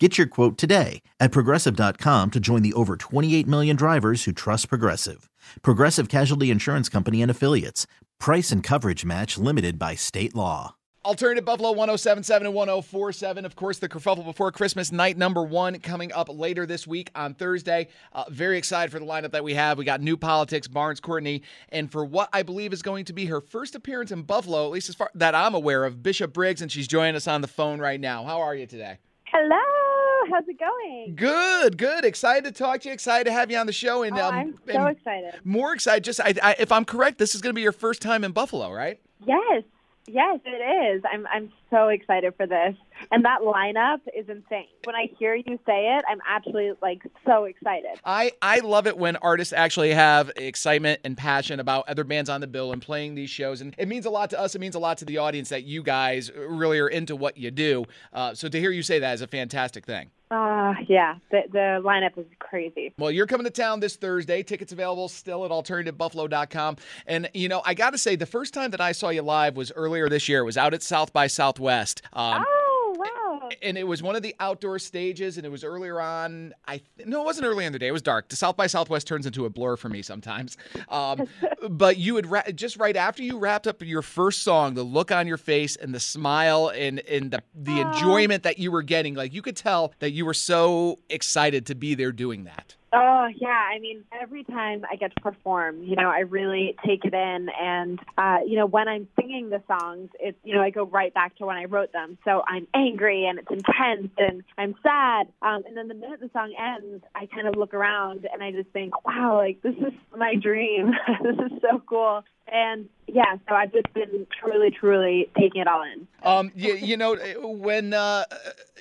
Get your quote today at progressive.com to join the over 28 million drivers who trust Progressive. Progressive Casualty Insurance Company and Affiliates. Price and coverage match limited by state law. Alternative Buffalo 1077 and 1047. Of course, the kerfuffle before Christmas night number one coming up later this week on Thursday. Uh, very excited for the lineup that we have. We got new politics, Barnes Courtney, and for what I believe is going to be her first appearance in Buffalo, at least as far that I'm aware of, Bishop Briggs, and she's joining us on the phone right now. How are you today? Hello. How's it going? Good, good. Excited to talk to you. Excited to have you on the show. And Oh, um, I'm so and excited. more excited. Just, I, I, if I'm correct, this is going to be your first time in Buffalo, right? Yes. Yes, it is. I'm I'm so excited for this. And that lineup is insane. When I hear you say it, I'm actually like so excited. I, I love it when artists actually have excitement and passion about other bands on the bill and playing these shows. And it means a lot to us. It means a lot to the audience that you guys really are into what you do. Uh, so to hear you say that is a fantastic thing. Ah, yeah. The the lineup is crazy. Well, you're coming to town this Thursday. Tickets available still at alternativebuffalo.com. And, you know, I got to say, the first time that I saw you live was earlier this year. It was out at South by Southwest. Um. And it was one of the outdoor stages, and it was earlier on. I th- no, it wasn't early in the day. It was dark. The South by Southwest turns into a blur for me sometimes. Um, but you had ra- just right after you wrapped up your first song, the look on your face and the smile and and the the enjoyment that you were getting, like you could tell that you were so excited to be there doing that. Oh yeah, I mean, every time I get to perform, you know, I really take it in, and uh, you know, when I'm singing the songs, it's you know, I go right back to when I wrote them. So I'm angry and it's intense, and I'm sad. Um, and then the minute the song ends, I kind of look around and I just think, wow, like this is my dream. this is so cool. And yeah, so I've just been truly, truly taking it all in. Um, you, you know, when uh,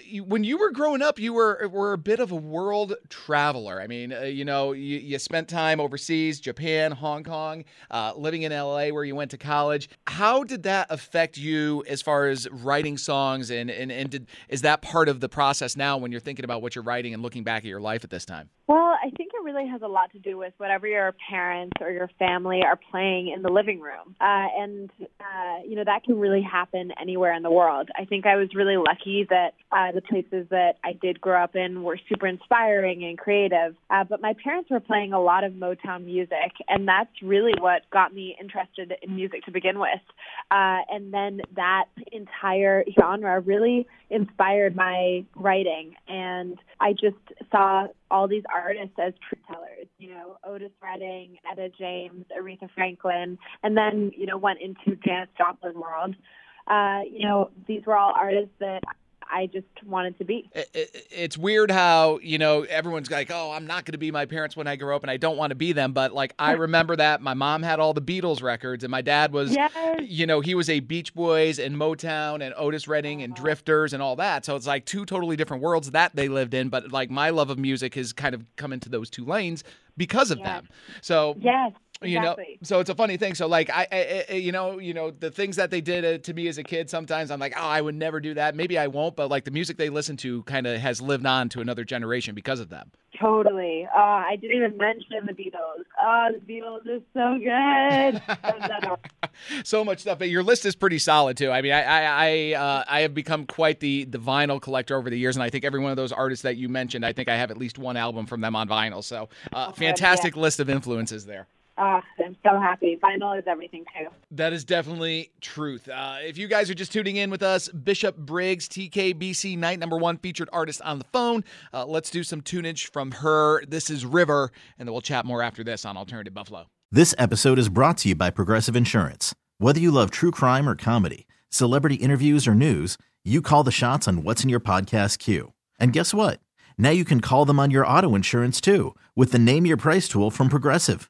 you, when you were growing up, you were were a bit of a world traveler. I mean, uh, you know, you, you spent time overseas, Japan, Hong Kong, uh, living in LA where you went to college. How did that affect you as far as writing songs, and and and did, is that part of the process now when you're thinking about what you're writing and looking back at your life at this time? Well, I think it really has a lot to do with whatever your parents or your family are playing in the living room. Uh, and, uh, you know, that can really happen anywhere in the world. I think I was really lucky that uh, the places that I did grow up in were super inspiring and creative. Uh, but my parents were playing a lot of Motown music, and that's really what got me interested in music to begin with. Uh, and then that entire genre really inspired my writing. And I just saw all these artists as truth tellers, you know, Otis Redding, Etta James, Aretha Franklin, and then, you know, went into Janis Joplin world. Uh, you know, these were all artists that I just wanted to be. it, it- it's weird how you know everyone's like oh i'm not going to be my parents when i grow up and i don't want to be them but like i remember that my mom had all the beatles records and my dad was Yes. you know he was a beach boys and motown and otis redding and drifters and all that so it's like two totally different worlds that they lived in but like my love of music has kind of come into those two lanes because of Yes. them so Yes. You know so it's a funny thing so like I, I, I you know you know the things that they did to me as a kid sometimes i'm like oh i would never do that. Maybe i won't but like the music they listen to kind of has lived on to another generation because of them. Totally. Uh, I didn't even mention the Beatles. Oh, the Beatles are so good. so much stuff but your list is pretty solid too. I mean i i I, uh, I have become quite the the vinyl collector over the years and i think every one of those artists that you mentioned i think i have at least one album from them on vinyl so uh, good, fantastic list of influences there oh, I'm so happy. Vinyl is everything too. That is definitely truth. Uh, if you guys are just tuning in with us, Bishop Briggs, TKBC night number one featured artist on the phone. Uh, let's do some tunage from her. This is River, and then we'll chat more after this on Alternative Buffalo. This episode is brought to you by Progressive Insurance. Whether you love true crime or comedy, celebrity interviews or news, you call the shots on what's in your podcast queue. And guess what? Now you can call them on your auto insurance too with the Name Your Price tool from Progressive.